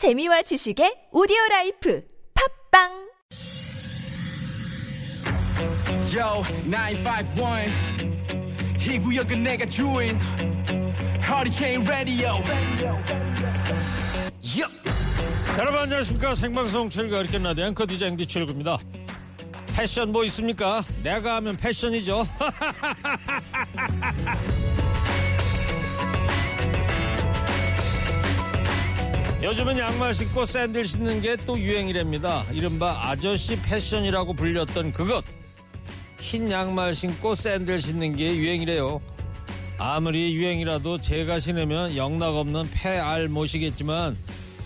재미와 지식의 오디오 라이프 팝빵 Yo, 951. 이 구역은 내가 주인. Hurricane Radio. Yup. 여러분 안녕하십니까 생방송 철거 이렇게 나대 앵커 디자 앵디 철구입니다 패션 뭐 있습니까 내가 하면 패션이죠 요즘은 양말 신고 샌들 신는 게 또 유행이랍니다 이른바 아저씨 패션이라고 불렸던 그것 흰 양말 신고 샌들 신는 게 유행이래요 아무리 유행이라도 제가 신으면 영락 없는 폐알 못이겠지만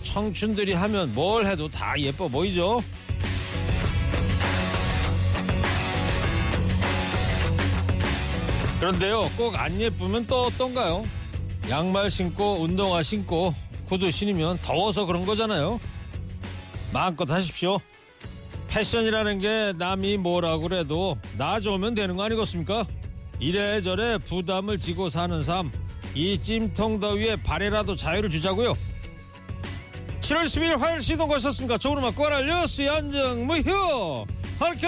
청춘들이 하면 뭘 해도 다 예뻐 보이죠? 그런데요, 꼭 안 예쁘면 또 어떤가요? 양말 신고, 운동화 신고, 구두 신으면 더워서 그런 거잖아요. 마음껏 하십시오. 패션이라는 게 남이 뭐라고 그래도 나 좋으면 되는 거 아니겠습니까? 이래저래 부담을 지고 사는 삶, 이 찜통 더위에 발에라도 자유를 주자고요. 7월 10일 화요일 시동 거셨습니까? 좋은 음악 꽈랄 뉴스 연정 무휴 하르케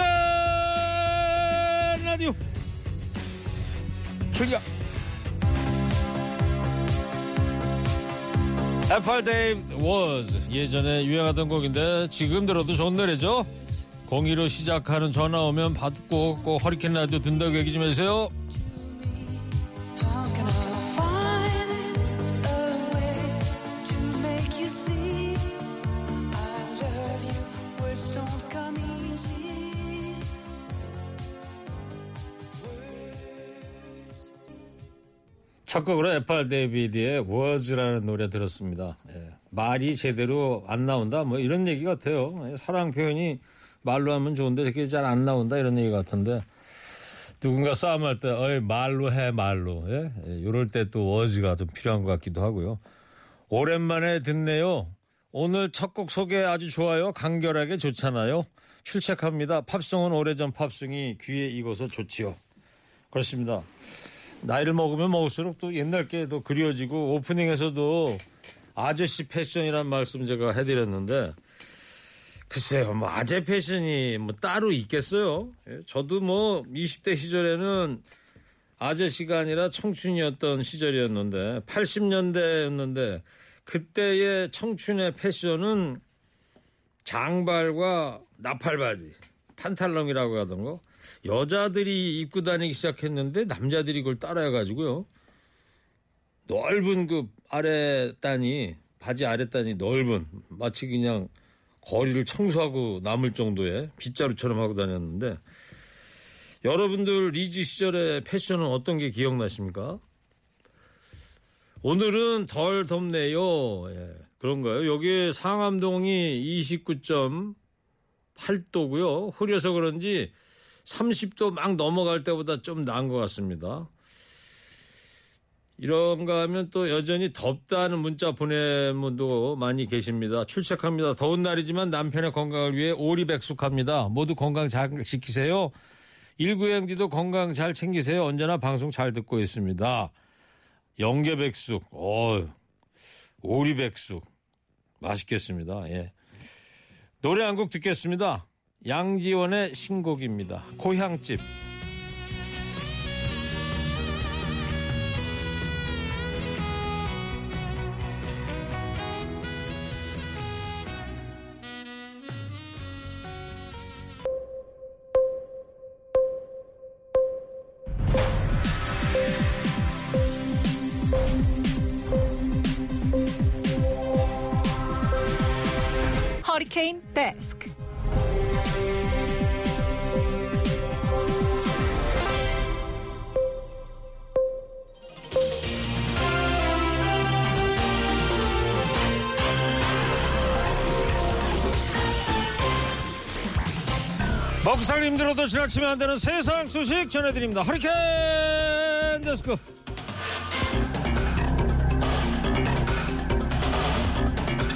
라디오 출격 Dave was. 예전에 유행하던 곡인데 지금 들어도 좋은 노래죠. 02로 시작하는 전화 오면 받고 꼭 허리케인 라디오 든다고 얘기 좀 해주세요 첫 곡으로 FR 데이비드의 Was라는 노래 들었습니다. 예. 말이 제대로 안 나온다 뭐 이런 얘기 같아요. 예, 사랑 표현이 말로 하면 좋은데 이렇게 잘 안 나온다 이런 얘기 같은데 누군가 싸움할 때 어이 말로 해 말로 예? 예, 이럴 때또 was가 좀 필요한 것 같기도 하고요. 오랜만에 듣네요. 오늘 첫 곡 소개 아주 좋아요. 간결하게 좋잖아요. 출첵합니다. 팝송은 오래전 팝송이 귀에 익어서 좋지요. 그렇습니다. 나이를 먹으면 먹을수록 또 옛날 게 더 그리워지고 오프닝에서도 아저씨 패션이란 말씀 제가 해드렸는데 글쎄요 뭐 아재 패션이 뭐 따로 있겠어요? 예, 저도 뭐 20대 시절에는 아저씨가 아니라 청춘이었던 시절이었는데 80년대였는데 그때의 청춘의 패션은 장발과 나팔바지 판탈렁이라고 하던 거 여자들이 입고 다니기 시작했는데 남자들이 그걸 따라해가지고요 넓은 그 아래 단이 바지 아래 단이 넓은 마치 그냥 거리를 청소하고 남을 정도의 빗자루처럼 하고 다녔는데 여러분들 리즈 시절의 패션은 어떤 게 기억나십니까? 오늘은 덜 덥네요. 예, 그런가요? 여기 상암동이 29.8도고요. 흐려서 그런지 30도 막 넘어갈 때보다 좀 나은 것 같습니다. 이런가 하면 또 여전히 덥다는 문자 보낸 분도 많이 계십니다. 출첵합니다. 더운 날이지만 남편의 건강을 위해 오리백숙합니다. 모두 건강 잘 지키세요. 19행디도 건강 잘 챙기세요. 언제나 방송 잘 듣고 있습니다. 영계백숙, 어, 오리백숙 맛있겠습니다. 예. 노래 한 곡 듣겠습니다. 양지원의 신곡입니다. 고향집. 힘들어도 지나치면 안 되는 세상 소식 전해드립니다. 허리케인 데스크.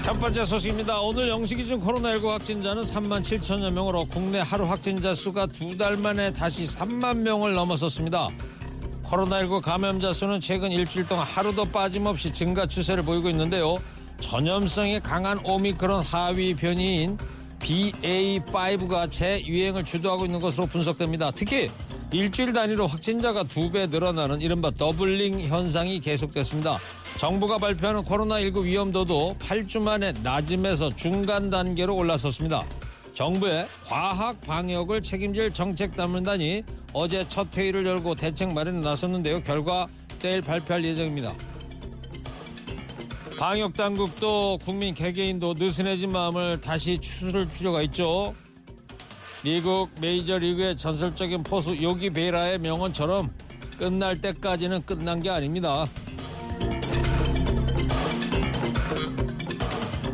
첫 번째 소식입니다. 오늘 영시 기준 코로나19 확진자는 3만 7천여 명으로 국내 하루 확진자 수가 두 달 만에 다시 3만 명을 넘어섰습니다. 코로나19 감염자 수는 최근 일주일 동안 하루도 빠짐없이 증가 추세를 보이고 있는데요. 전염성이 강한 오미크론 하위 변이인 BA5가 재유행을 주도하고 있는 것으로 분석됩니다. 특히 일주일 단위로 확진자가 두 배 늘어나는 이른바 더블링 현상이 계속됐습니다. 정부가 발표하는 코로나19 위험도도 8주 만에 낮음에서 중간 단계로 올라섰습니다. 정부의 과학 방역을 책임질 정책담론단이 어제 첫 회의를 열고 대책 마련에 나섰는데요. 결과 내일 발표할 예정입니다. 방역 당국도 국민 개개인도 느슨해진 마음을 다시 추스를 필요가 있죠. 미국 메이저 리그의 전설적인 포수 요기 베이라의 명언처럼 끝날 때까지는 끝난 게 아닙니다.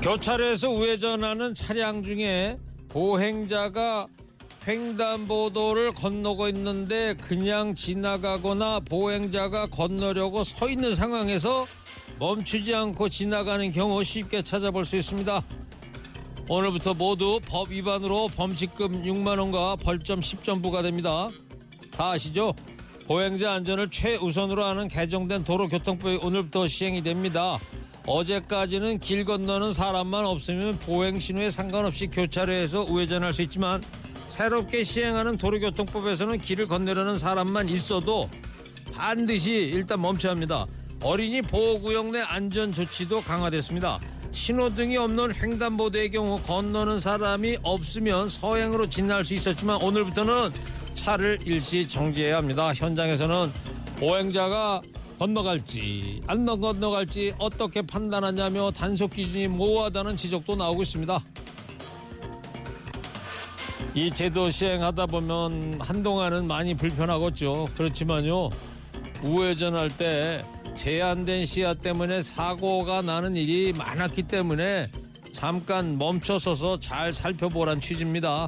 교차로에서 우회전하는 차량 중에 보행자가 횡단보도를 건너고 있는데 그냥 지나가거나 보행자가 건너려고 서 있는 상황에서 멈추지 않고 지나가는 경우 쉽게 찾아볼 수 있습니다. 오늘부터 모두 법 위반으로 범칙금 6만 원과 벌점 10점 부과됩니다. 다 아시죠? 보행자 안전을 최우선으로 하는 개정된 도로교통법이 오늘부터 시행이 됩니다. 어제까지는 길 건너는 사람만 없으면 보행 신호에 상관없이 교차로에서 우회전할 수 있지만 새롭게 시행하는 도로교통법에서는 길을 건너려는 사람만 있어도 반드시 일단 멈춰야 합니다. 어린이 보호구역 내 안전 조치도 강화됐습니다. 신호등이 없는 횡단보도의 경우 건너는 사람이 없으면 서행으로 지날 수 있었지만 오늘부터는 차를 일시 정지해야 합니다. 현장에서는 보행자가 건너갈지 안 건너갈지 어떻게 판단하냐며 단속 기준이 모호하다는 지적도 나오고 있습니다. 이 제도 시행하다 보면 한동안은 많이 불편하겠죠. 그렇지만요. 우회전할 때 제한된 시야 때문에 사고가 나는 일이 많았기 때문에 잠깐 멈춰서서 잘 살펴보란 취지입니다.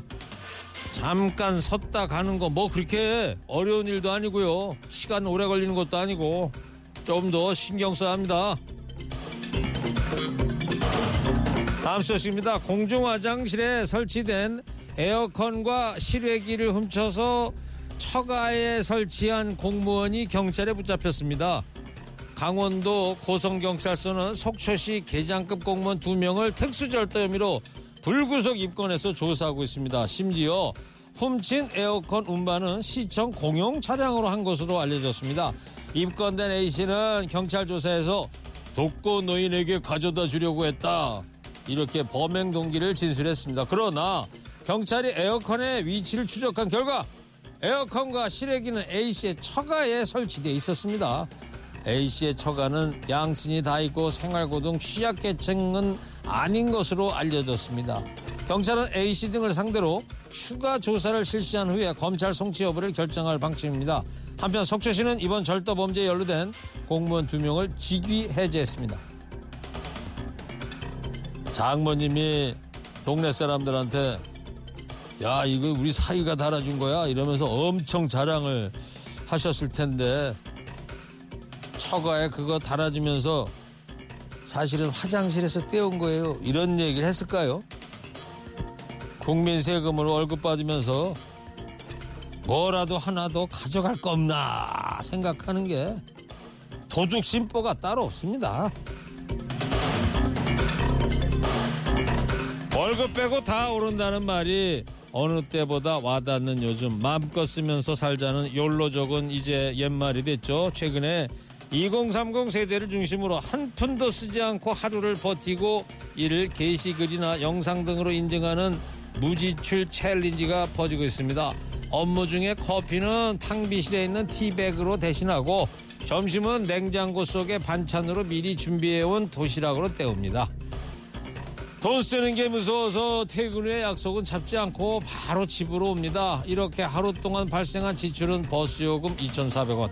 잠깐 섰다 가는 거 뭐 그렇게 어려운 일도 아니고요. 시간 오래 걸리는 것도 아니고 좀 더 신경 써야 합니다. 다음 소식입니다. 공중 화장실에 설치된 에어컨과 실외기를 훔쳐서 처가에 설치한 공무원이 경찰에 붙잡혔습니다. 강원도 고성경찰서는 속초시 계장급 공무원 두명을 특수절도 혐의로 불구속 입건해서 조사하고 있습니다. 심지어 훔친 에어컨 운반은 시청 공용 차량으로 한 것으로 알려졌습니다. 입건된 A씨는 경찰 조사에서 독거 노인에게 가져다 주려고 했다. 이렇게 범행 동기를 진술했습니다. 그러나 경찰이 에어컨의 위치를 추적한 결과 에어컨과 실외기는 A씨의 처가에 설치되어 있었습니다. A씨의 처가는 양친이 다 있고 생활고 등 취약계층은 아닌 것으로 알려졌습니다. 경찰은 A씨 등을 상대로 추가 조사를 실시한 후에 검찰 송치 여부를 결정할 방침입니다. 한편 석초시는 이번 절도 범죄에 연루된 공무원 두 명을 직위 해제했습니다. 장모님이 동네 사람들한테 야 이거 우리 사위가 달아준 거야 이러면서 엄청 자랑을 하셨을 텐데 처가에 그거 달아주면서 사실은 화장실에서 떼온 거예요 이런 얘기를 했을까요? 국민 세금으로 월급 받으면서 뭐라도 하나 더 가져갈 거 없나 생각하는 게 도둑 심보가 따로 없습니다. 월급 빼고 다 오른다는 말이 어느 때보다 와닿는 요즘 마음껏 쓰면서 살자는 욜로족은 이제 옛말이 됐죠. 최근에 2030 세대를 중심으로 한 푼도 쓰지 않고 하루를 버티고 이를 게시글이나 영상 등으로 인증하는 무지출 챌린지가 퍼지고 있습니다. 업무 중에 커피는 탕비실에 있는 티백으로 대신하고 점심은 냉장고 속에 반찬으로 미리 준비해온 도시락으로 때웁니다. 돈 쓰는 게 무서워서 퇴근 후에 약속은 잡지 않고 바로 집으로 옵니다. 이렇게 하루 동안 발생한 지출은 버스 요금 2,400원.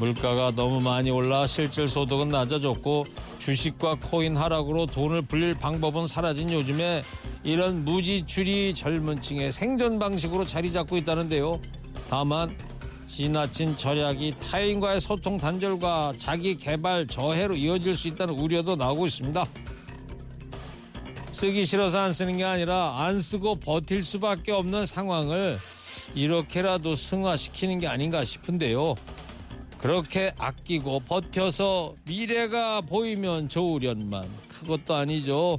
물가가 너무 많이 올라 실질 소득은 낮아졌고 주식과 코인 하락으로 돈을 불릴 방법은 사라진 요즘에 이런 무지출이 젊은 층의 생존 방식으로 자리 잡고 있다는데요. 다만 지나친 절약이 타인과의 소통 단절과 자기 개발 저해로 이어질 수 있다는 우려도 나오고 있습니다. 쓰기 싫어서 안 쓰는 게 아니라 안 쓰고 버틸 수밖에 없는 상황을 이렇게라도 승화시키는 게 아닌가 싶은데요. 그렇게 아끼고 버텨서 미래가 보이면 좋으련만 그것도 아니죠.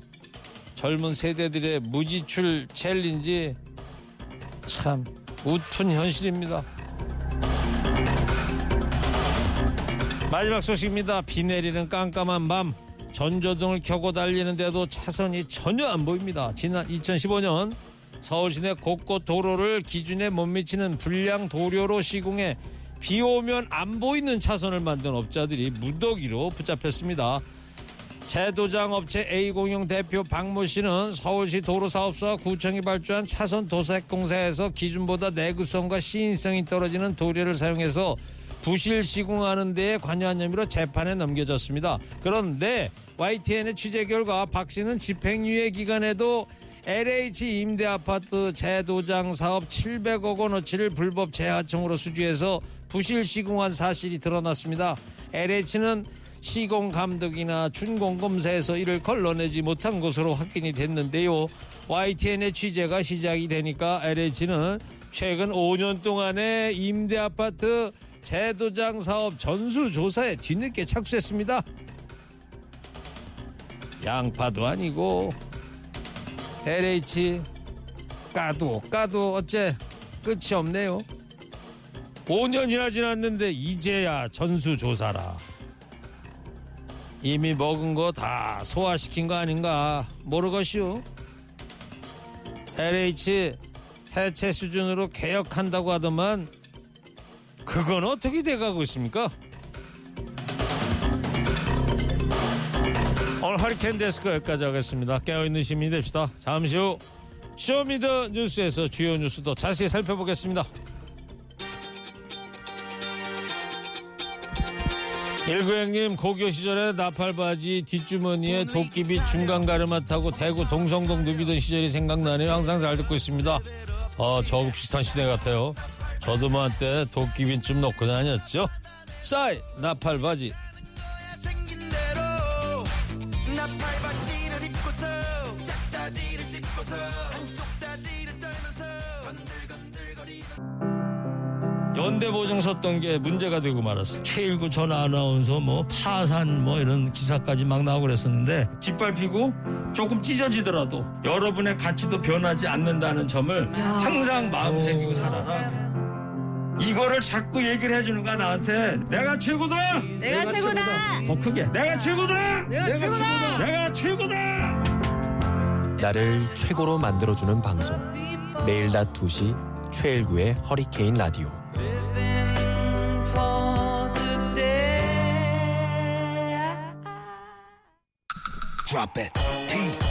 젊은 세대들의 무지출 challenge 참 웃픈 현실입니다. 마지막 소식입니다. 비 내리는 깜깜한 밤 전조등을 켜고 달리는데도 차선이 전혀 안 보입니다. 지난 2015년 서울 시내 곳곳 도로를 기준에 못 미치는 불량 도료로 시공해 비 오면 안 보이는 차선을 만든 업자들이 무더기로 붙잡혔습니다. 재도장 업체 A공영 대표 박모 씨는 서울시 도로사업소와 구청이 발주한 차선 도색 공사에서 기준보다 내구성과 시인성이 떨어지는 도료를 사용해서 부실 시공하는 데에 관여한 혐의로 재판에 넘겨졌습니다. 그런데 YTN의 취재 결과 박 씨는 집행유예 기간에도 LH 임대 아파트 재도장 사업 700억 원어치를 불법 재하청으로 수주해서 부실 시공한 사실이 드러났습니다. LH는 시공 감독이나 준공 검사에서 이를 걸러내지 못한 것으로 확인이 됐는데요. YTN의 취재가 시작이 되니까 LH는 최근 5년 동안의 임대 아파트 재도장 사업 전수조사에 뒤늦게 착수했습니다. 양파도 아니고 LH 까도 까도 어째 끝이 없네요. 5년이나 지났는데 이제야 전수조사라. 이미 먹은 거 다 소화시킨 거 아닌가 모르겠슈. LH 해체 수준으로 개혁한다고 하더만 그건 어떻게 돼가고 있습니까? 오늘 허리케인 데스크 여기까지 하겠습니다. 깨어있는 시민이 됩시다. 잠시 후 Show Me The 뉴스에서 주요 뉴스도 자세히 살펴보겠습니다. 일구형님 고교 시절에 나팔바지 뒷주머니에 도끼빗 중간 가르마 타고 대구 동성동 누비던 시절이 생각나네요. 항상 잘 듣고 있습니다. 어, 저하고 비슷한 시대 같아요. 저도 뭐 한때 도끼빗 좀 넣고 다녔죠. 싸이 나팔바지 나팔바지를 입고서 짝다리를 짚고서 연대 보증 섰던 게 문제가 되고 말았어. K19 전화 아나운서 뭐 파산 뭐 이런 기사까지 막 나오고 그랬었는데 짓밟히고 조금 찢어지더라도 여러분의 가치도 변하지 않는다는 점을 항상 마음 새기고 살아라. 이거를 자꾸 얘기를 해주는 거야 나한테 내가 최고다. 내가 최고다. 더 크게 내가 최고다. 내가 최고다. 내가 최고다. 나를 최고로 만들어주는 방송 매일 낮 2시 최일구의 허리케인 라디오 Drop it. TBS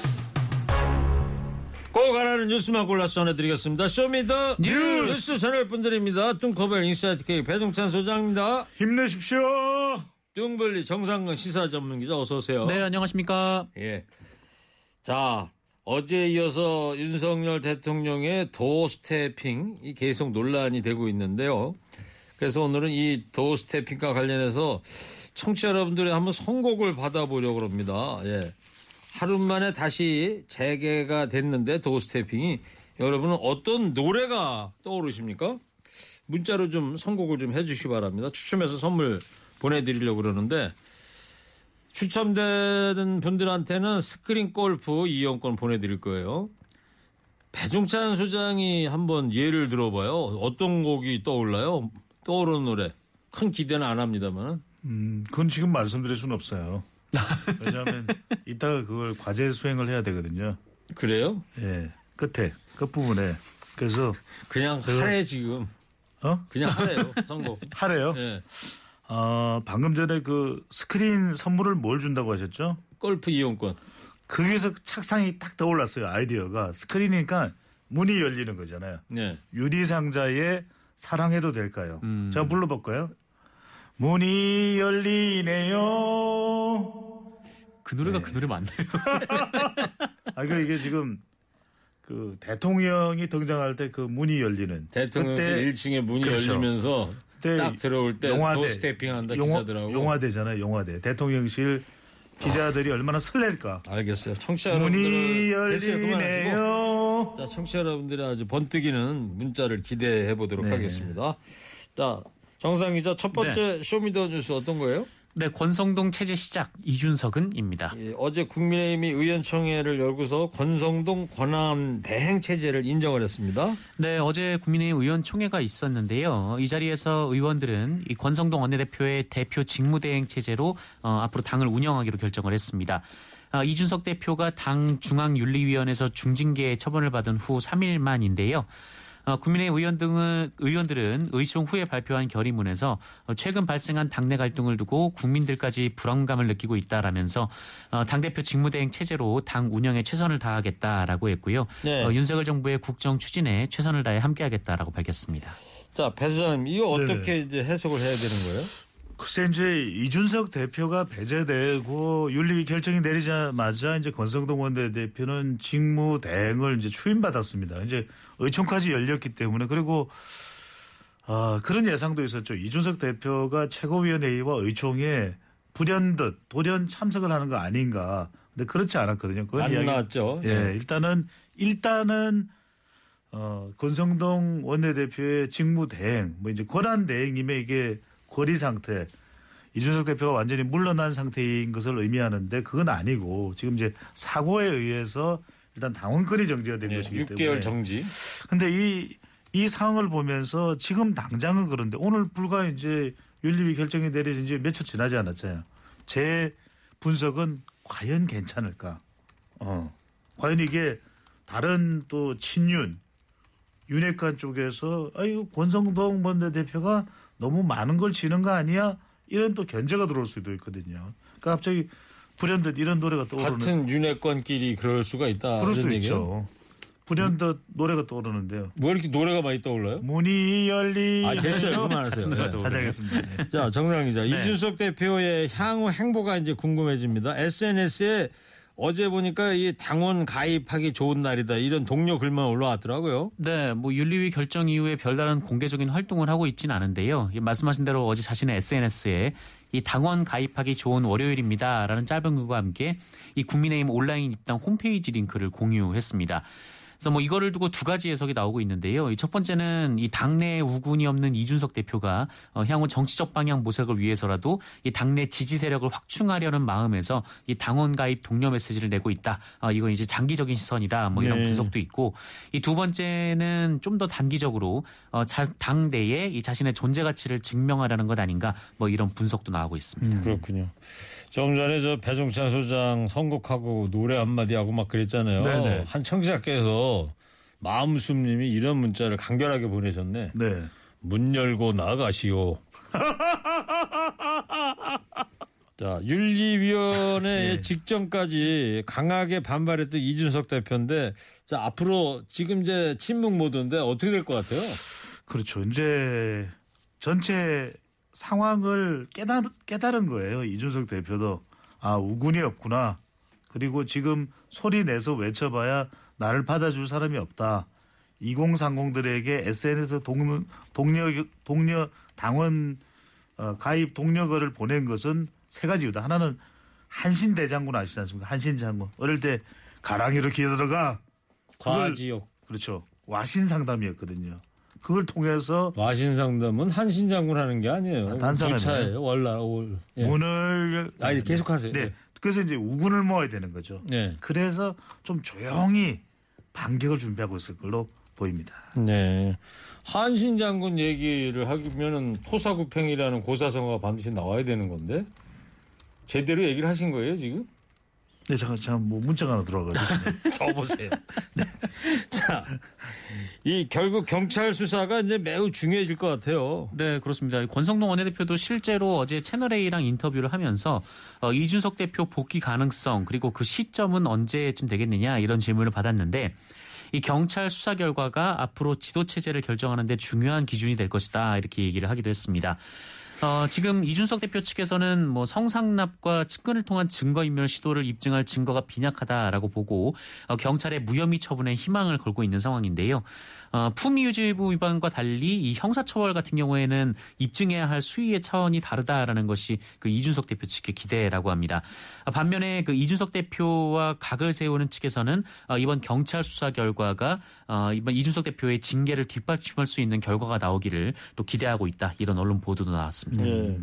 꼭 알아는 뉴스만 골라서 전해드리겠습니다. Show Me The 뉴스, 뉴스 전할 분들입니다. 뚱커벨 Insight K 배종찬 소장입니다. 힘내십시오. 뚱블리 정상근 시사 전문 기자 어서 오세요. 네, 안녕하십니까. 예. 자, 어제 이어서 윤석열 대통령의 도 스태핑이 계속 논란이 되고 있는데요. 그래서 오늘은 이 도 스태핑과 관련해서 청취자 여러분들이 한번 선곡을 받아보려고 합니다. 예. 하루 만에 다시 재개가 됐는데 도 스태핑이 여러분은 어떤 노래가 떠오르십니까? 문자로 좀 선곡을 좀 해주시기 바랍니다. 추첨해서 선물 보내드리려고 그러는데 추첨되는 분들한테는 스크린 골프 이용권 보내드릴 거예요. 배종찬 소장이 한번 예를 들어봐요. 어떤 곡이 떠올라요? 떠오르는 노래. 큰 기대는 안 합니다만. 음, 그건 지금 말씀드릴 수는 없어요. 왜냐하면 이따가 그걸 과제 수행을 해야 되거든요. 그래요? 예, 끝에 끝 부분에 그래서 그냥 하래 지금. 어 그냥 하래요. 선곡. 하래요. 예. 어, 방금 전에 그 스크린 선물을 뭘 준다고 하셨죠? 골프 이용권. 거기서 착상이 딱 떠올랐어요. 아이디어가 스크린이니까 문이 열리는 거잖아요. 네. 유리 상자에 사랑해도 될까요? 제가 불러볼까요? 문이 열리네요. 그 노래가 그 노래 맞나요? 아, 그러니까 이게 지금 그 대통령이 등장할 때 그 문이 열리는 대통령실 1층에 문이 그렇죠. 열리면서 그때 딱 들어올 때 용화대, 도스태핑한다 용화- 기자들하고. 용화대잖아요. 용화대. 대통령실 기자들이 얼마나 설렐까. 알겠어요. 청취자 문이 열리네요. 자, 청취자 여러분들의 아주 번뜩이는 문자를 기대해 보도록 네. 하겠습니다. 자, 정상 기자 첫 번째 쇼미더뉴스 어떤 거예요? 네, 권성동 체제 시작 이준석은입니다. 예, 어제 국민의힘이 의원총회를 열고서 권성동 권한 대행 체제를 인정을 했습니다. 네, 어제 국민의힘 의원총회가 있었는데요. 이 자리에서 의원들은 이 권성동 원내대표의 대표 직무대행 체제로 어, 앞으로 당을 운영하기로 결정을 했습니다. 아, 이준석 대표가 당 중앙윤리위원회에서 중징계 처분을 받은 후 3일 만인데요. 어, 국민의힘 의원 등은 의원들은 의총 후에 발표한 결의문에서 어, 최근 발생한 당내 갈등을 두고 국민들까지 불안감을 느끼고 있다라면서 어, 당 대표 직무대행 체제로 당 운영에 최선을 다하겠다라고 했고요. 네. 어, 윤석열 정부의 국정 추진에 최선을 다해 함께하겠다라고 밝혔습니다. 자, 배 소장님, 이거. 어떻게 이제 해석을 해야 되는 거예요? 글쎄 이제 이준석 대표가 배제되고 윤리위 결정이 내리자마자 이제 권성동 원내대표는 직무 대행을 이제 추임받았습니다. 이제 의총까지 열렸기 때문에 그리고 아 그런 예상도 있었죠. 이준석 대표가 최고위원회의와 의총에 불현듯 돌연 참석을 하는 거 아닌가. 근데 그렇지 않았거든요. 그건 안 이야기- 나왔죠. 예, 일단은 일단은 어 권성동 원내대표의 직무 대행, 뭐 이제 권한 대행님의 이게 거리 상태, 이준석 대표가 완전히 물러난 상태인 것을 의미하는데 그건 아니고 지금 이제 사고에 의해서 일단 당원권이 정지가 된 예, 것이기 6개월 때문에. 정지. 근데 이, 이 상황을 보면서 지금 당장은 그런데 오늘 불과 이제 윤리위 결정이 내려진 지 며칠 지나지 않았잖아요. 제 분석은 과연 괜찮을까? 어. 과연 이게 다른 또 친윤, 윤핵관 쪽에서 아유 권성동 원내대표가 너무 많은 걸 지는 거 아니야? 이런 또 견제가 들어올 수도 있거든요. 그러니까 갑자기 불현듯 이런 노래가 떠오르는 같은 윤회권끼리 그럴 수가 있다. 그럴 수도? 있죠. 불현듯 노래가 떠오르는데요. 뭐 이렇게 노래가 많이 떠올라요? 문이 열리. 아, 됐어요. 그만하세요. 네. 다시 하겠습니다. 네. 자, 정상 기자. 이준석 대표의 향후 행보가 이제 궁금해집니다. SNS에 어제 보니까 이 당원 가입하기 좋은 날이다. 이런 동료 글만 올라왔더라고요. 네, 뭐 윤리위 결정 이후에 별다른 공개적인 활동을 하고 있지는 않은데요. 이 말씀하신 대로 어제 자신의 SNS에 이 당원 가입하기 좋은 월요일입니다라는 짧은 글과 함께 이 국민의힘 온라인 입당 홈페이지 링크를 공유했습니다. 그래서 뭐 이거를 두고 두 가지 해석이 나오고 있는데요. 이첫 번째는 이 당내 우군이 없는 이준석 대표가 어, 향후 정치적 방향 모색을 위해서라도 이 당내 지지 세력을 확충하려는 마음에서 이 당원 가입 독려 메시지를 내고 있다. 어, 이건 이제 장기적인 시선이다. 뭐 이런 네. 분석도 있고 이 두 번째는 좀 더 단기적으로 어, 자- 당 내에 이 자신의 존재 가치를 증명하려는 것 아닌가. 뭐 이런 분석도 나오고 있습니다. 그렇군요. 좀 전에 저 배종찬 소장 선곡하고 노래 한마디 하고 막 그랬잖아요. 네네. 한 청취자께서 마음숨님이 이런 문자를 간결하게 보내셨네. 네. 문 열고 나가시오. 자, 윤리위원회 네. 직전까지 강하게 반발했던 이준석 대표인데, 자, 앞으로 지금 이제 침묵 모드인데 어떻게 될 것 같아요? 그렇죠. 이제 전체 상황을 깨달, 깨달은 거예요. 이준석 대표도. 아, 우군이 없구나. 그리고 지금 소리 내서 외쳐봐야 나를 받아줄 사람이 없다. 2030들에게 SNS 동료, 동료, 동료 당원 어, 가입 동료글을 보낸 것은 세 가지 이유다. 하나는 한신 대장군 아시지 않습니까? 한신 장군. 어릴 때 가랑이로 기어 들어가. 그걸- 과지역. 그렇죠. 와신 상담이었거든요. 그걸 통해서 와신상담은 한신 장군 하는 게 아니에요. 아, 단 사람이에요? 차예요 월라 올. 예. 문을 아니, 계속하세요. 네. 그래서 이제 우군을 모아야 되는 거죠. 네. 그래서 좀 조용히 반격을 준비하고 있을 걸로 보입니다. 네. 한신 장군 얘기를 하면은 토사구팽이라는 고사성어가 반드시 나와야 되는 건데 제대로 얘기를 하신 거예요 지금? 네, 잠깐 잠깐 뭐 문자가 하나 들어와가지고. 적어보세요. 네. 자, 이 결국 경찰 수사가 이제 매우 중요해질 것 같아요. 네, 그렇습니다. 권성동 원내대표도 실제로 어제 채널A랑 인터뷰를 하면서 어, 이준석 대표 복귀 가능성 그리고 그 시점은 언제쯤 되겠느냐 이런 질문을 받았는데 이 경찰 수사 결과가 앞으로 지도 체제를 결정하는데 중요한 기준이 될 것이다 이렇게 얘기를 하기도 했습니다. 어, 지금 이준석 대표 측에서는 뭐 성상납과 측근을 통한 증거인멸 시도를 입증할 증거가 빈약하다라고 보고 어, 경찰의 무혐의 처분에 희망을 걸고 있는 상황인데요. 어, 품위유지부 위반과 달리 이 형사처벌 같은 경우에는 입증해야 할 수위의 차원이 다르다라는 것이 그 이준석 대표 측의 기대라고 합니다. 어, 반면에 그 이준석 대표와 각을 세우는 측에서는 어, 이번 경찰 수사 결과가 어, 이번 이준석 대표의 징계를 뒷받침할 수 있는 결과가 나오기를 또 기대하고 있다 이런 언론 보도도 나왔습니다. 예.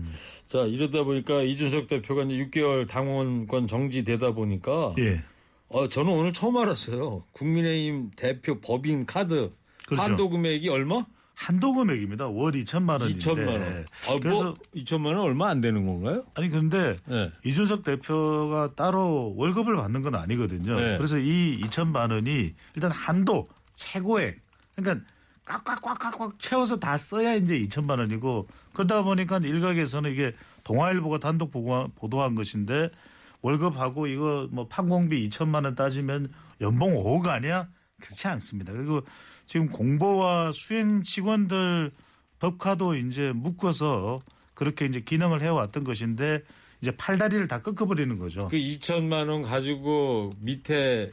자 이러다 보니까 이준석 대표가 이제 6개월 당원권 정지되다 보니까 예. 어, 저는 오늘 처음 알았어요. 국민의힘 대표 법인 카드 그렇죠. 한도 금액이 얼마? 한도 금액입니다. 월 2천만 원인데. 2천만 원. 아, 그래서 뭐 2천만 원 얼마 안 되는 건가요? 아니 근데 네. 이준석 대표가 따로 월급을 받는 건 아니거든요. 네. 그래서 이 2천만 원이 일단 한도 최고액. 그러니까 꽉꽉꽉꽉꽉 채워서 다 써야 이제 2천만 원이고 그러다 보니까 일각에서는 이게 동아일보가 단독 보도한 것인데 월급하고 이거 뭐 판공비 2천만 원 따지면 연봉 5억 아니야? 그렇지 않습니다. 그리고 지금 공보와 수행 직원들 법카도 이제 묶어서 그렇게 이제 기능을 해왔던 것인데 이제 팔다리를 다 꺾어버리는 거죠. 그 2천만 원 가지고 밑에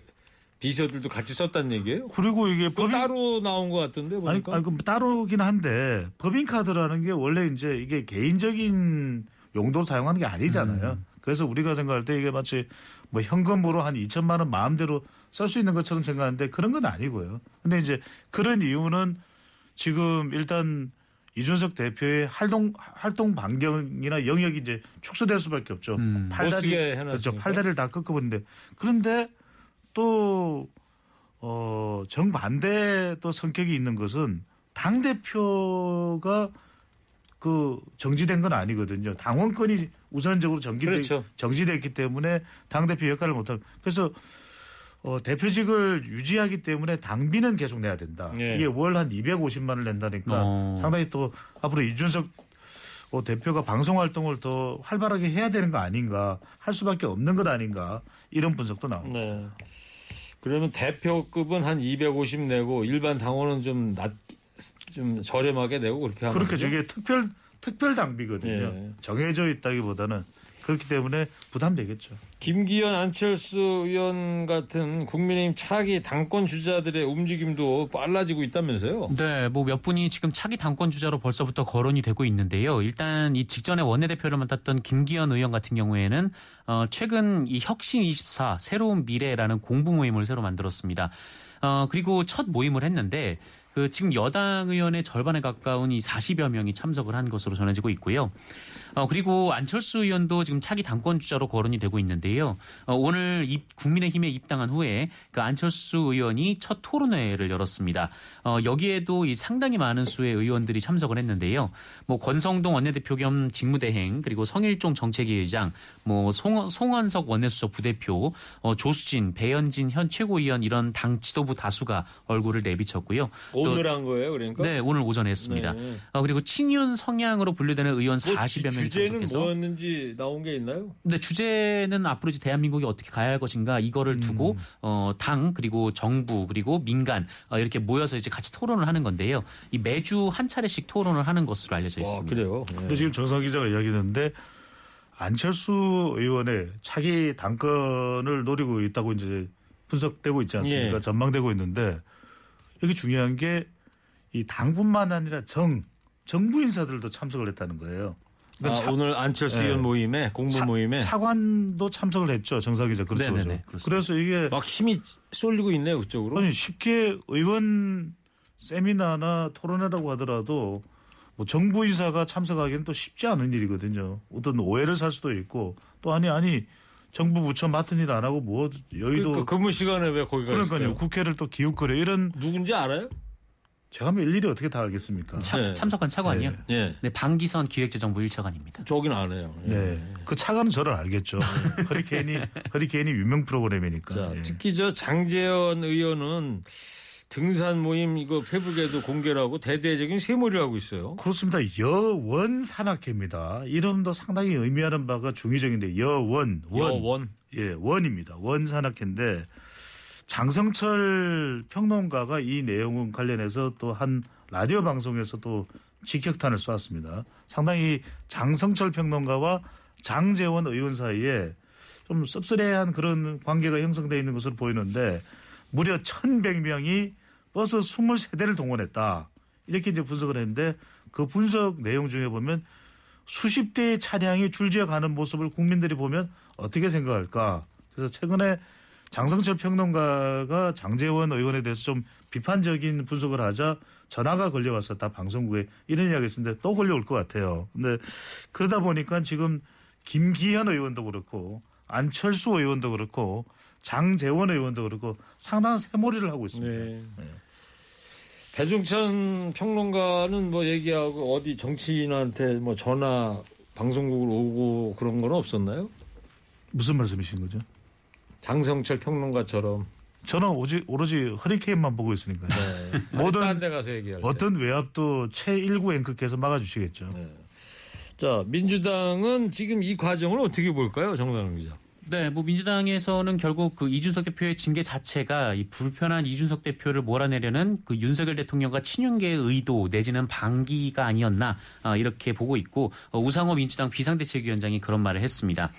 비서들도 같이 썼다는 얘기예요? 그리고 이게 그 법인 따로 나온 것 아니, 보니까. 아니 그럼 따로긴 한데 법인카드라는 게 원래 이제 이게 개인적인 용도로 사용하는 게 아니잖아요. 음. 그래서 우리가 생각할 때 이게 마치 뭐 현금으로 한 2천만 원 마음대로 쓸 수 있는 것처럼 생각하는데 그런 건 아니고요. 근데 이제 그런 이유는 지금 일단 이준석 대표의 활동 활동 반경이나 영역이 이제 축소될 수밖에 없죠. 음. 해놨으니까. 그렇죠. 팔다리를 다 꺾어버리는데 그런데 또 어, 정반대 또 성격이 있는 것은 당 대표가 그 정지된 건 아니거든요. 당원권이 우선적으로 정지돼, 그렇죠. 정지됐기 때문에 당 대표 역할을 못하고 그래서 어, 대표직을 유지하기 때문에 당비는 계속 내야 된다. 예. 이게 월 한 250만을 낸다니까 어. 상당히 또 앞으로 이준석 어, 대표가 방송 활동을 더 활발하게 해야 되는 거 아닌가 할 수밖에 없는 것 아닌가 이런 분석도 나옵니다. 네. 그러면 대표급은 한 250 내고 일반 당원은 좀 낮, 좀 저렴하게 내고 그렇게 하면 그렇게 저게 특별 특별 당비거든요. 예. 정해져 있다기보다는 그렇기 때문에 부담되겠죠. 김기현 안철수 의원 같은 국민의힘 차기 당권 주자들의 움직임도 빨라지고 있다면서요? 네, 뭐 몇 분이 지금 차기 당권 주자로 벌써부터 거론이 되고 있는데요. 일단 이 직전에 원내대표를 맡았던 김기현 의원 같은 경우에는 어, 최근 이 혁신 24 새로운 미래라는 공부 모임을 새로 만들었습니다. 어, 그리고 첫 모임을 했는데 그 지금 여당 의원의 절반에 가까운 이 40여 명이 참석을 한 것으로 전해지고 있고요. 어, 그리고 안철수 의원도 지금 차기 당권 주자로 거론이 되고 있는데요. 어, 오늘 입, 국민의힘에 입당한 후에 그 안철수 의원이 첫 토론회를 열었습니다. 어, 여기에도 이 상당히 많은 수의 의원들이 참석을 했는데요. 뭐 권성동 원내대표 겸 직무대행 그리고 성일종 정책위 의장, 뭐 송, 송원석 원내수석 부대표, 어, 조수진, 배현진 현 최고위원 이런 당 지도부 다수가 얼굴을 내비쳤고요. 또- 오늘 한 거예요, 그러니까? 네, 오늘 오전에 했습니다. 네. 어, 그리고 친윤 성향으로 분류되는 의원 뭐 40여 명이 주제는 참석해서 뭐였는지 나온 게 있나요? 근데 주제는 앞으로 이제 대한민국이 어떻게 가야 할 것인가 이거를 두고 음. 어, 당 그리고 정부 그리고 민간 어, 이렇게 모여서 이제 같이 토론을 하는 건데요. 이 매주 한 차례씩 토론을 하는 것으로 알려져 와, 있습니다. 그래요. 네. 근데 지금 정상 기자가 이야기했는데 안철수 의원의 차기 당권을 노리고 있다고 이제 분석되고 있지 않습니까? 예. 전망되고 있는데 여기 중요한 게 이 당뿐만 아니라 정 정부 인사들도 참석을 했다는 거예요. 아, 그러니까 차- 오늘 안철수 네. 의원 모임에 공부 차- 모임에 차관도 참석을 했죠. 정상 기자 그렇죠. 네네네, 그렇죠. 그래서 이게 막 힘이 쏠리고 있네요, 그쪽으로. 아니 쉽게 의원 세미나나 토론회라고 하더라도 뭐 정부 인사가 참석하기는 또 쉽지 않은 일이거든요. 어떤 오해를 살 수도 있고 또 아니 아니 정부 부처 맡은 일 안 하고 뭐 여의도 그, 그 근무 시간에 왜 거기 가 그러니까요 있어요? 국회를 또 기웃거려 이런 누군지 알아요? 제가 뭐 일일이 어떻게 다 알겠습니까? 참, 네. 참석한 차관이요. 네. 예. 방기선 기획재정부 1차관입니다. 저긴 안 해요. 예. 네, 그 차관은 저를 알겠죠. 허리케인이 허리케인이 유명 프로그램이니까. 자, 예. 특히 저 장재현 의원은 등산 모임 이거 페북에도 공개를 하고 대대적인 세몰이를 하고 있어요. 그렇습니다. 여원 산악회입니다. 이름도 상당히 의미하는 바가 중의적인데 여원 원. 여원. 예, 원입니다. 원 산악회인데 장성철 평론가가 이 내용 관련해서 또 한 라디오 방송에서도 직격탄을 쏘았습니다. 상당히 장성철 평론가와 장재원 의원 사이에 좀 씁쓸해한 그런 관계가 형성되어 있는 것으로 보이는데 무려 1,100명이 버스 23대를 동원했다. 이렇게 이제 분석을 했는데 그 분석 내용 중에 보면 수십 대의 차량이 줄지어 가는 모습을 국민들이 보면 어떻게 생각할까? 그래서 최근에 장성철 평론가가 장재원 의원에 대해서 좀 비판적인 분석을 하자 전화가 걸려왔었다 방송국에 이런 이야기 했었는데 또 걸려올 것 같아요. 근데 그러다 보니까 지금 김기현 의원도 그렇고 안철수 의원도 그렇고 장재원 의원도 그렇고 상당한 새몰이를 하고 있습니다. 네. 배종찬 평론가는 뭐 얘기하고 어디 정치인한테 뭐 전화 방송국으로 오고 그런 건 없었나요? 무슨 말씀이신 거죠? 장성철 평론가처럼 저는 오직 오로지 허리케인만 보고 있으니까요. 모든 딴데 가서 얘기할 때. 어떤 외압도 최일구 앵커께서 막아주시겠죠. 자 민주당은 지금 이 과정을 어떻게 볼까요, 정당 기자? 네, 뭐 민주당에서는 결국 그 이준석 대표의 징계 자체가 이 불편한 이준석 대표를 몰아내려는 그 윤석열 대통령과 친윤계의 의도 내지는 방기가 아니었나 아, 이렇게 보고 있고 어, 우상호 민주당 비상대책위원장이 그런 말을 했습니다.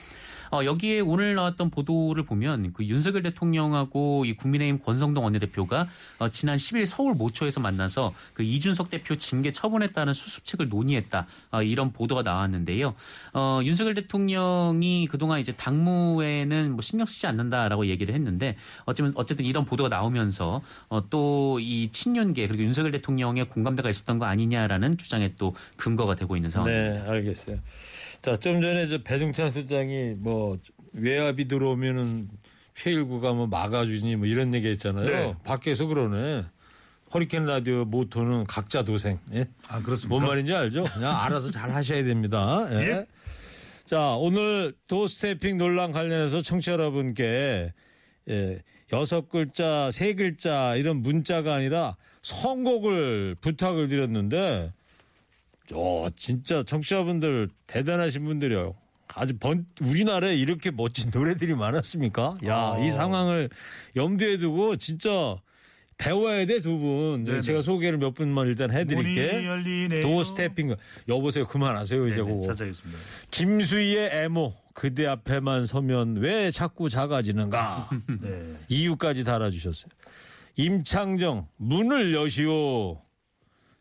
어, 여기에 오늘 나왔던 보도를 보면 그 윤석열 대통령하고 이 국민의힘 권성동 원내대표가 어, 지난 10일 서울 모처에서 만나서 그 이준석 대표 징계 따른 수습책을 논의했다 어, 이런 보도가 나왔는데요. 어, 윤석열 대통령이 그동안 이제 당무에는 뭐 신경 쓰지 않는다라고 얘기를 했는데 어쩌면 어쨌든 이런 보도가 나오면서 어, 또이 친윤계 그리고 윤석열 대통령의 공감대가 있었던 거 아니냐라는 주장에 또 근거가 되고 있는 상황입니다. 네, 알겠어요. 자, 좀 전에 저 배종찬 소장이 뭐 외압이 들어오면은 최일구가 뭐 막아주니 뭐 이런 얘기 했잖아요. 네. 밖에서 그러네. 허리케인 라디오 모토는 각자 도생. 예? 아 그렇습니까? 뭔 말인지 알죠? 그냥 알아서 잘 하셔야 됩니다. 예. 예. 자, 오늘 도스태핑 논란 관련해서 청취자 여러분께 예, 여섯 글자, 세 글자 이런 문자가 아니라 선곡을 부탁을 드렸는데 어, 진짜 청취자분들 대단하신 분들이요. 아주 번, 우리나라에 이렇게 멋진 노래들이 많았습니까? 야, 아. 이 상황을 염두에 두고 진짜 배워야 돼, 두 분. 네, 네네. 제가 소개를 몇 분만 일단 해드릴게. 열리네요. 도스태핑. 여보세요. 그만하세요, 이제 그거. 찾아겠습니다. 김수희의 애모. 그대 앞에만 서면 왜 자꾸 작아지는가. 네. 이유까지 달아주셨어요. 임창정, 문을 여시오.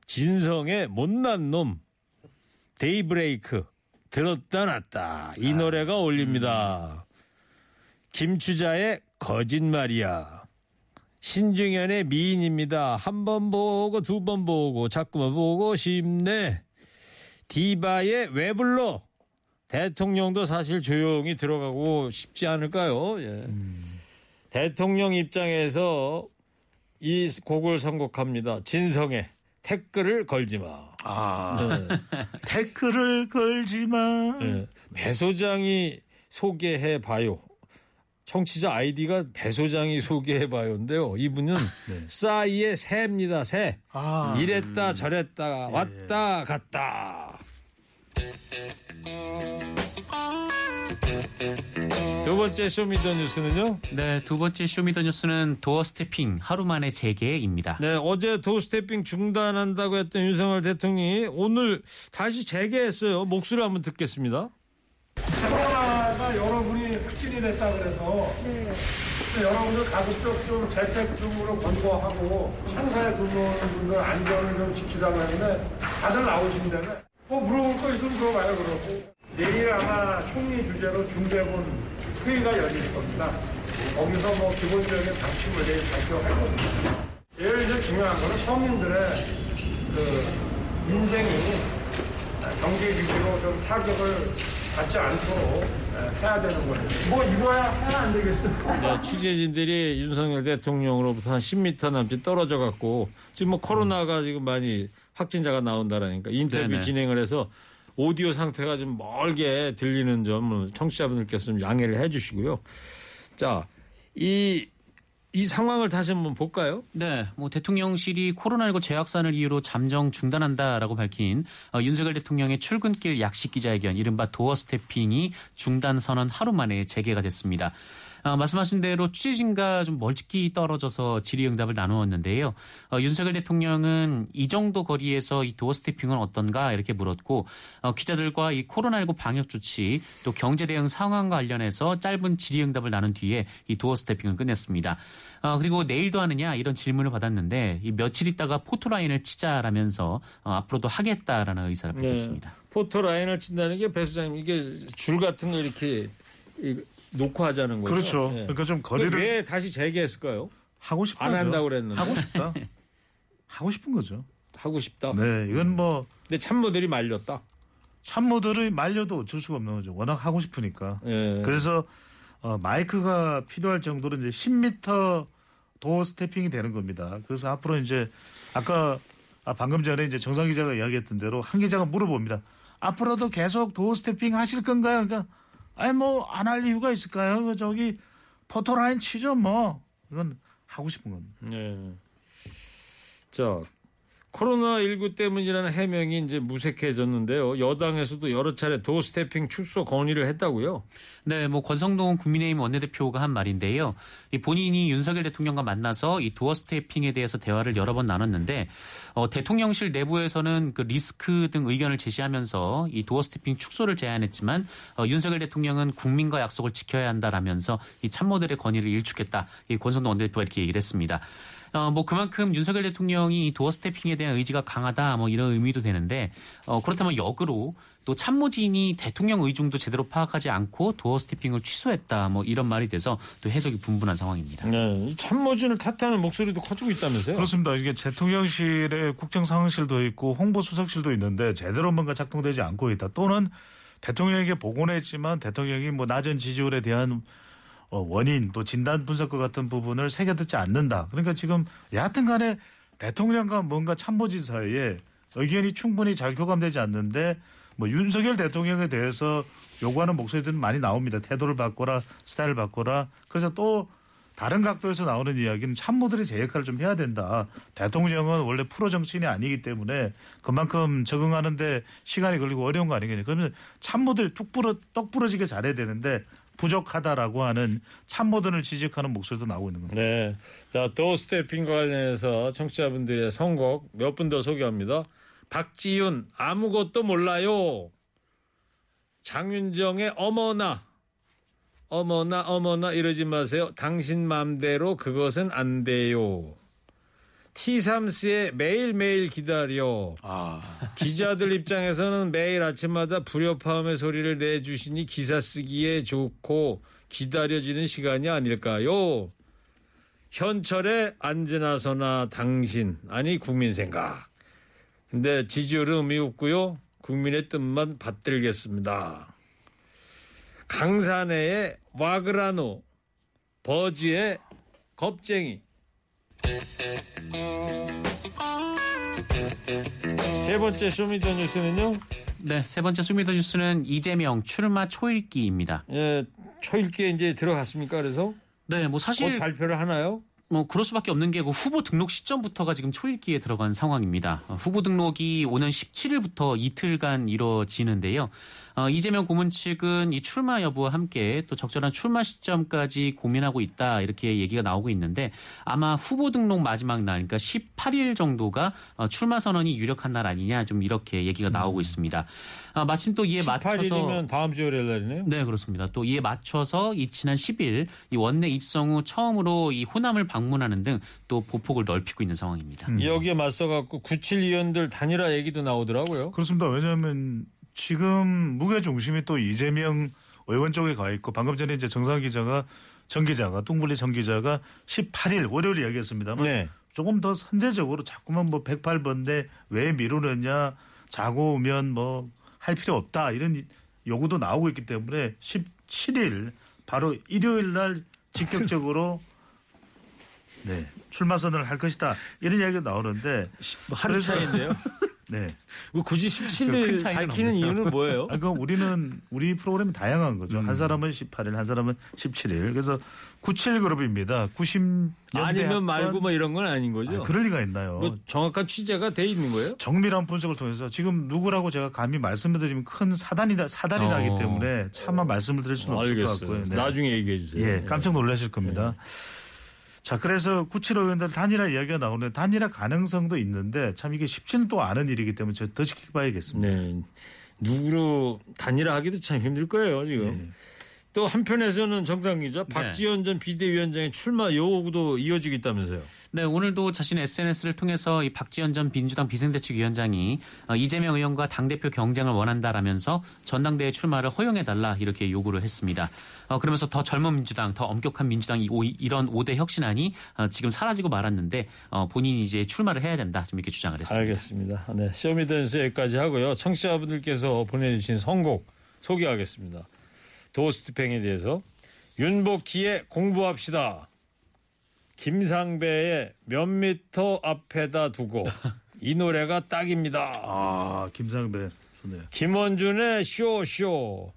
진성의 못난 놈. 데이브레이크. 들었다 놨다. 이 노래가 어울립니다. 김추자의 거짓말이야. 신중현의 미인입니다. 한 번 보고 두 번 보고 자꾸만 보고 싶네. 디바의 왜 불러? 대통령도 사실 조용히 들어가고 싶지 않을까요? 예. 대통령 입장에서 이 곡을 선곡합니다. 진성의 태클을 걸지 마. 아 태클을 걸지 마. 예. 배 소장이 소개해 봐요. 청취자 아이디가 배 소장이 소개해 봐요인데요. 이분은 싸이의 새입니다. 새. 아 이랬다 저랬다 왔다 갔다. 두 번째 쇼미더뉴스는요. 네, 두 번째 쇼미더뉴스는 도어 스태핑 하루 만에 재개입니다. 네, 어제 도스태핑 중단한다고 했던 윤석열 대통령이 오늘 다시 재개했어요. 목소리 한번 듣겠습니다. 코로나가 여러분이 확진이 됐다 그래서 여러분들 가급적 좀 재택근무로 권고하고 상사에 근무하는 분들 안전을 좀 지키자고 했는데 다들 나오신다면 뭐 물어볼 거 있으면 물어봐요 그러고 내일 아마 총리 주제로 중대본 회의가 열릴 겁니다. 거기서 뭐 기본적인 방침을 내일 발표할 겁니다. 제일 이제 중요한 거는 서민들의 그 인생이 경제 위기로 좀 타격을 받지 않도록 에, 해야 되는 거예요. 뭐 입어야 해야 안 되겠어요. 네, 취재진들이 윤석열 대통령으로부터 한 10m 남짓 떨어져 갖고 지금 뭐 코로나가 지금 많이 확진자가 나온다라니까 인터뷰 네네. 진행을 해서 오디오 상태가 좀 멀게 들리는 점을 청취자분들께서 좀 양해를 해 주시고요. 자, 이, 이 상황을 다시 한번 볼까요? 네, 뭐 대통령실이 코로나19 재확산을 이유로 잠정 중단한다라고 밝힌 어, 윤석열 대통령의 출근길 약식 기자회견, 이른바 도어 스태핑이 중단 선언 하루 만에 재개가 됐습니다. 어, 말씀하신 대로 취재진과 좀 멀찍이 떨어져서 질의응답을 나누었는데요. 어, 윤석열 대통령은 이 정도 거리에서 이 도어 스태핑은 어떤가 이렇게 물었고 어, 기자들과 이 코로나19 방역 조치 또 경제 대응 상황과 관련해서 짧은 질의응답을 나눈 뒤에 이 도어 스태핑을 끝냈습니다. 어, 그리고 내일도 하느냐 이런 질문을 받았는데 이 며칠 있다가 포토라인을 치자라면서 어, 앞으로도 하겠다라는 의사를 네. 밝혔습니다. 포토 라인을 친다는 게배 소장님 이게 줄 같은 거 이렇게 이- 놓고 하자는 거죠. 그렇죠. 예. 그러니까 좀 거리를 왜 다시 재개했을까요? 하고 싶다. 안 한다고 그랬는데. 하고 싶다. 하고 싶은 거죠. 하고 싶다. 네, 이건 뭐 근데 참모들이 말렸다. 참모들이 말려도 어쩔 수가 없는 거죠. 워낙 하고 싶으니까. 예. 그래서 어, 마이크가 필요할 정도로 이제 10m 도어 스태핑이 되는 겁니다. 그래서 앞으로 이제 아까 아, 방금 전에 이제 정상 기자가 이야기했던 대로 한 기자가 물어봅니다. 앞으로도 계속 도어 스태핑 하실 건가요? 그러니까 아니 뭐 안 할 이유가 있을까요? 그 저기 포토라인 치죠 뭐. 이건 하고 싶은 겁니다. 예. 자, 코로나19 때문이라는 해명이 이제 무색해졌는데요. 여당에서도 여러 차례 doorstepping 축소 건의를 했다고요. 네, 뭐 권성동 국민의힘 원내대표가 한 말인데요. 이 본인이 윤석열 대통령과 만나서 이 doorstepping에 대해서 대화를 여러 번 나눴는데 어, 대통령실 내부에서는 그 리스크 등 의견을 제시하면서 이 doorstepping 축소를 제안했지만 어, 윤석열 대통령은 국민과 약속을 지켜야 한다라면서 이 참모들의 건의를 일축했다. 이 권성동 원내대표가 이렇게 얘기를 했습니다. 어, 뭐 그만큼 윤석열 대통령이 이 도어 스태핑에 대한 의지가 강하다 뭐 이런 의미도 되는데 어, 그렇다면 역으로 또 참모진이 대통령 의중도 제대로 파악하지 않고 도어 스태핑을 취소했다 뭐 이런 말이 돼서 또 해석이 분분한 상황입니다. 네, 이 참모진을 탓하는 목소리도 커지고 있다면서요. 그렇습니다. 이게 대통령실에 국정상황실도 있고 홍보수석실도 있는데 제대로 뭔가 작동되지 않고 있다. 또는 대통령에게 보고했지만 대통령이 뭐 낮은 지지율에 대한 어, 원인 또 진단 분석과 같은 부분을 새겨 듣지 않는다. 그러니까 지금 여하튼 간에 대통령과 뭔가 참모진 사이에 의견이 충분히 잘 교감되지 않는데 뭐 윤석열 대통령에 대해서 요구하는 목소리들은 많이 나옵니다. 태도를 바꿔라, 스타일을 바꿔라. 그래서 또 다른 각도에서 나오는 이야기는 참모들이 제 역할을 좀 해야 된다. 대통령은 원래 프로 정치인이 아니기 때문에 그만큼 적응하는데 시간이 걸리고 어려운 거 아니겠냐. 그러면 참모들이 뚝 부러, 떡 부러지게 잘해야 되는데 부족하다라고 하는 참모들을 지적하는 목소리도 나오고 있는 겁니다. 네. 자, 도스태핑과 관련해서 청취자분들의 선곡 몇 분 더 소개합니다. 박지윤, 아무것도 몰라요. 장윤정의 어머나. 어머나, 어머나 이러지 마세요. 당신 맘대로 그것은 안 돼요. T3스의 매일매일 기다려. 아, 기자들 입장에서는 매일 아침마다 불협화음의 소리를 내주시니 기사 쓰기에 좋고 기다려지는 시간이 아닐까요? 현철의 앉으나 서나 당신 아니 국민 생각. 근데 지지율은 의미 없고요. 국민의 뜻만 받들겠습니다. 강산의 와그라노 버지의 겁쟁이 세 번째 쇼미더뉴스는요. 네, 세 번째 수미더 뉴스는 이재명 출마 초읽기입니다. 예, 초읽기에 이제 들어갔습니까? 그래서 네, 뭐 사실 곧 발표를 하나요? 뭐 그럴 수밖에 없는 게 그 후보 등록 시점부터가 지금 초읽기에 들어간 상황입니다. 어, 후보 등록이 오는 17일부터 이틀간 이뤄지는데요. 어, 이재명 고문 측은 이 출마 여부와 함께 또 적절한 출마 시점까지 고민하고 있다 이렇게 얘기가 나오고 있는데 아마 후보 등록 마지막 날 그러니까 18일 정도가 어, 출마 선언이 유력한 날 아니냐 좀 이렇게 얘기가 나오고 있습니다. 어, 마침 또 이에 맞춰서 18일이면 다음 주 월요일 날이네요. 네, 그렇습니다. 또 이에 맞춰서 이 지난 10일 이 원내 입성 후 처음으로 이 호남을 방문하는 등 또 보폭을 넓히고 있는 상황입니다. 여기에 맞서 갖고 97위원들 단일화 얘기도 나오더라고요. 그렇습니다. 왜냐하면 지금 무게 중심이 또 이재명 의원 쪽에 가 있고 방금 전에 이제 정상 기자가 정 기자가 뚱블리 정 기자가 18일 월요일 이야기했습니다만 네. 조금 더 선제적으로 자꾸만 뭐 108번데 왜 미루느냐 자고 오면 뭐 할 필요 없다 이런 요구도 나오고 있기 때문에 17일 바로 일요일 날 직격적으로 네 출마 선언을 할 것이다 이런 이야기가 나오는데 하루 그래서- 차인데요. 네. 왜 굳이 큰 17일 차이는 밝히는 없네요. 이유는 뭐예요? 아, 그러니까 우리는 우리 프로그램이 다양한 거죠. 음. 한 사람은 18일, 한 사람은 17일. 그래서 97 그룹입니다. 90년대 아니면 말고 뭐 이런 건 아닌 거죠? 그럴 리가 있나요? 뭐 정확한 취재가 돼 있는 거예요? 정밀한 분석을 통해서 지금 누구라고 제가 감히 말씀을 드리면 큰 사단이 다 사단이 어. 나기 때문에 차마 말씀을 드릴 수는 없을 것. 같고요. 네. 나중에 얘기해 주세요. 예, 깜짝 놀라실 겁니다. 자, 그래서 97 의원들 단일화 이야기가 나오는데 단일화 가능성도 있는데 참 이게 쉽지는 또 않은 일이기 때문에 제가 더 지켜봐야겠습니다. 네. 누구로 단일화 하기도 참 힘들 거예요 지금. 네. 또 한편에서는 정상 기자 박지원 전 비대위원장의 출마 요구도 이어지고 있다면서요. 네, 오늘도 자신의 SNS를 통해서 이 박지원 전 민주당 비상대책위원장이 어, 이재명 의원과 당대표 경쟁을 원한다라면서 전당대회 출마를 허용해달라 이렇게 요구를 했습니다. 어, 그러면서 더 젊은 민주당, 더 엄격한 민주당 이 오- 이런 5대 혁신안이 어, 지금 사라지고 말았는데 어, 본인이 이제 출마를 해야 된다 좀 이렇게 주장을 했습니다. 알겠습니다. 네, 쇼미더뉴스 여기까지 하고요. 청취자분들께서 보내주신 선곡 소개하겠습니다. 도스트팽에 대해서 윤복희의 공부합시다. 김상배의 몇 미터 앞에다 두고 이 노래가 딱입니다. 아, 김상배 좋네요. 김원준의 쇼쇼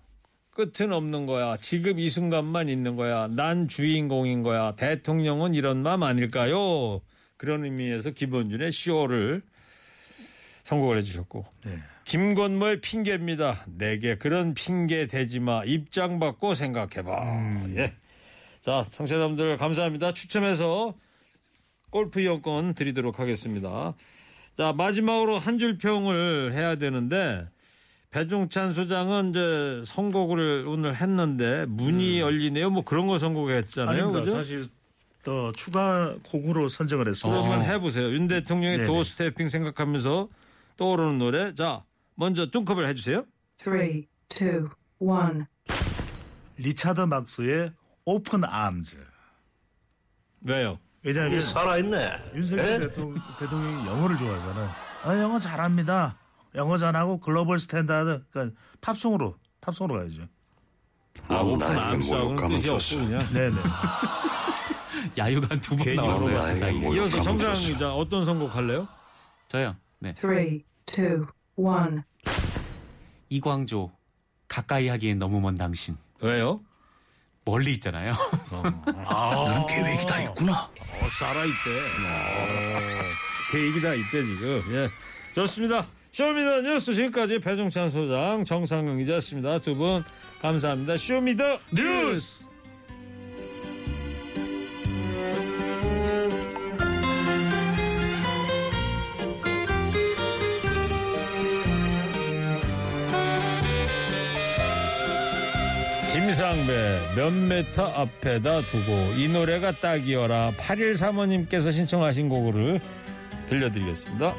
끝은 없는 거야. 지금 이 순간만 있는 거야. 난 주인공인 거야. 대통령은 이런 마음 아닐까요? 그런 의미에서 김원준의 쇼를 선곡을 해주셨고 네. 김건모의 핑계입니다. 내게 그런 핑계 대지 마. 입장 받고 생각해봐. 음. 예. 자, 청취자분들 감사합니다. 추첨해서 골프 이용권 드리도록 하겠습니다. 자, 마지막으로 한 줄 평을 해야 되는데 배종찬 소장은 이제 선곡을 오늘 했는데 문이 열리네요. 뭐 그런 거 선곡했잖아요. 음. 아닙니다. 그죠? 사실 또 추가 곡으로 선정을 했습니다. 그러면 해보세요. 윤 대통령의. doorstepping 생각하면서 떠오르는 노래. 자, 먼저 뚱커벨 해주세요. Three, two, one. 리차드 막스의 Open Arms. 왜요? 왜냐하면 살아있네. 윤석열 대통령, 대통령이 영어를 좋아하잖아요. 아, 영어 잘합니다. 영어 잘하고 global standard. 그러니까 팝송으로 팝송으로 가야죠. 아, 오픈 나에게 arms하고는 뜻이. 그냥. 네네. 야유가 두 번 나왔어요 이어서 정상. 기자 어떤 선곡 할래요? 저요. 네. Three, two, one. 이광조 가까이 하기엔 너무 먼 당신 왜요? 멀리 있잖아요. 그런 계획이 다 있구나. 어, 살아 있대. 어, 계획이 다 있대, 지금. 예. 좋습니다. Show Me The 뉴스 지금까지 배종찬 소장, 정상근 기자였습니다. 두 분 감사합니다. Show Me The 뉴스! 김상배 몇 메터 앞에다 두고 이 노래가 딱이어라 8135님께서 신청하신 곡을 들려드리겠습니다.